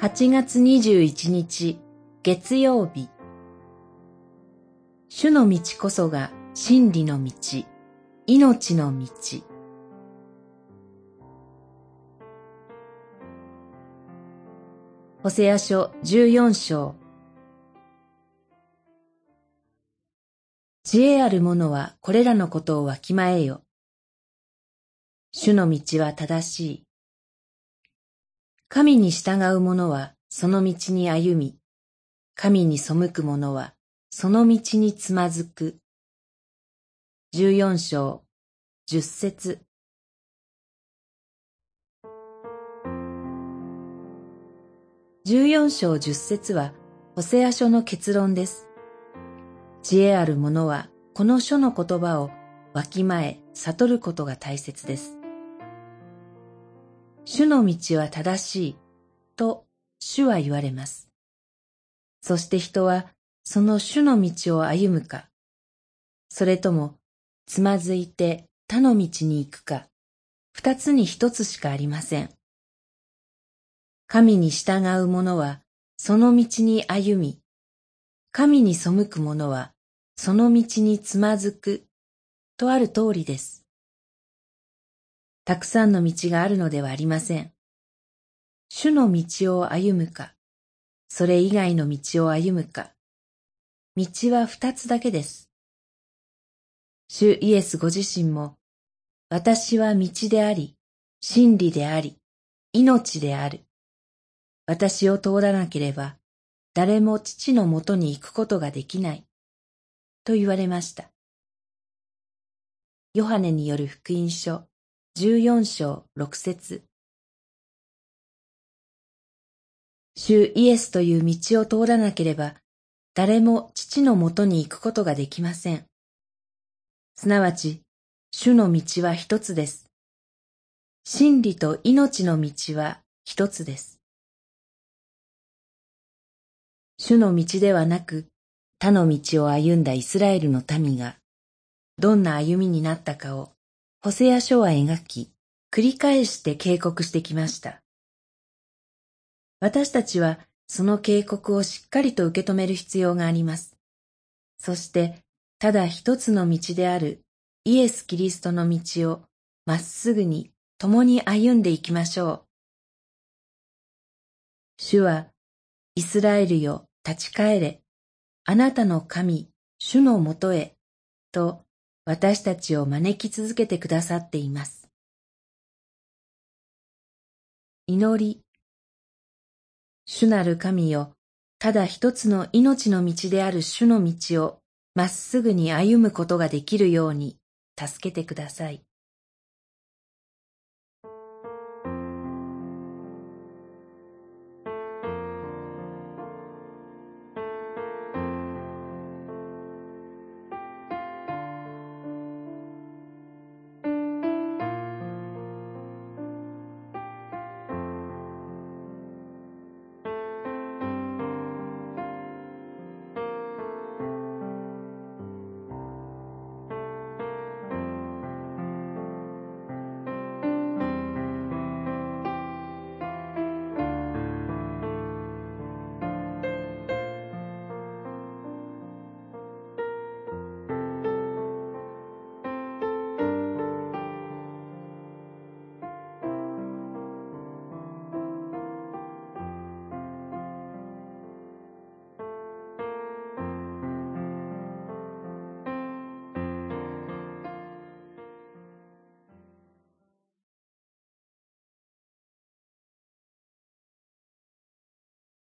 8月21日月曜日主の道こそが真理の道、命の道。ホセア書14章知恵ある者はこれらのことをわきまえよ。主の道は正しい。神に従う者はその道に歩み、神に背く者はその道につまずく。十四章、十節十四章十節は、ホセア書の結論です。知恵ある者は、この書の言葉をわきまえ、悟ることが大切です。主の道は正しいと主は言われます。そして人はその主の道を歩むか、それともつまずいて他の道に行くか、二つに一つしかありません。神に従う者はその道に歩み、神に背く者はその道につまずくとある通りです。たくさんの道があるのではありません。主の道を歩むか、それ以外の道を歩むか、道は二つだけです。主イエスご自身も、私は道であり、真理であり、命である。私を通らなければ、誰も父のもとに行くことができない。と言われました。ヨハネによる福音書14章6節主イエスという道を通らなければ、誰も父のもとに行くことができません。すなわち、主の道は一つです。真理と命の道は一つです。主の道ではなく、他の道を歩んだイスラエルの民が、どんな歩みになったかをホセア書は描き、繰り返して警告してきました。私たちはその警告をしっかりと受け止める必要があります。そして、ただ一つの道であるイエス・キリストの道をまっすぐに共に歩んでいきましょう。主は、イスラエルよ、立ち返れ、あなたの神、主のもとへ、と私たちを招き続けてくださっています。祈り。主なる神よ、ただ一つの命の道である主の道をまっすぐに歩むことができるように助けてください。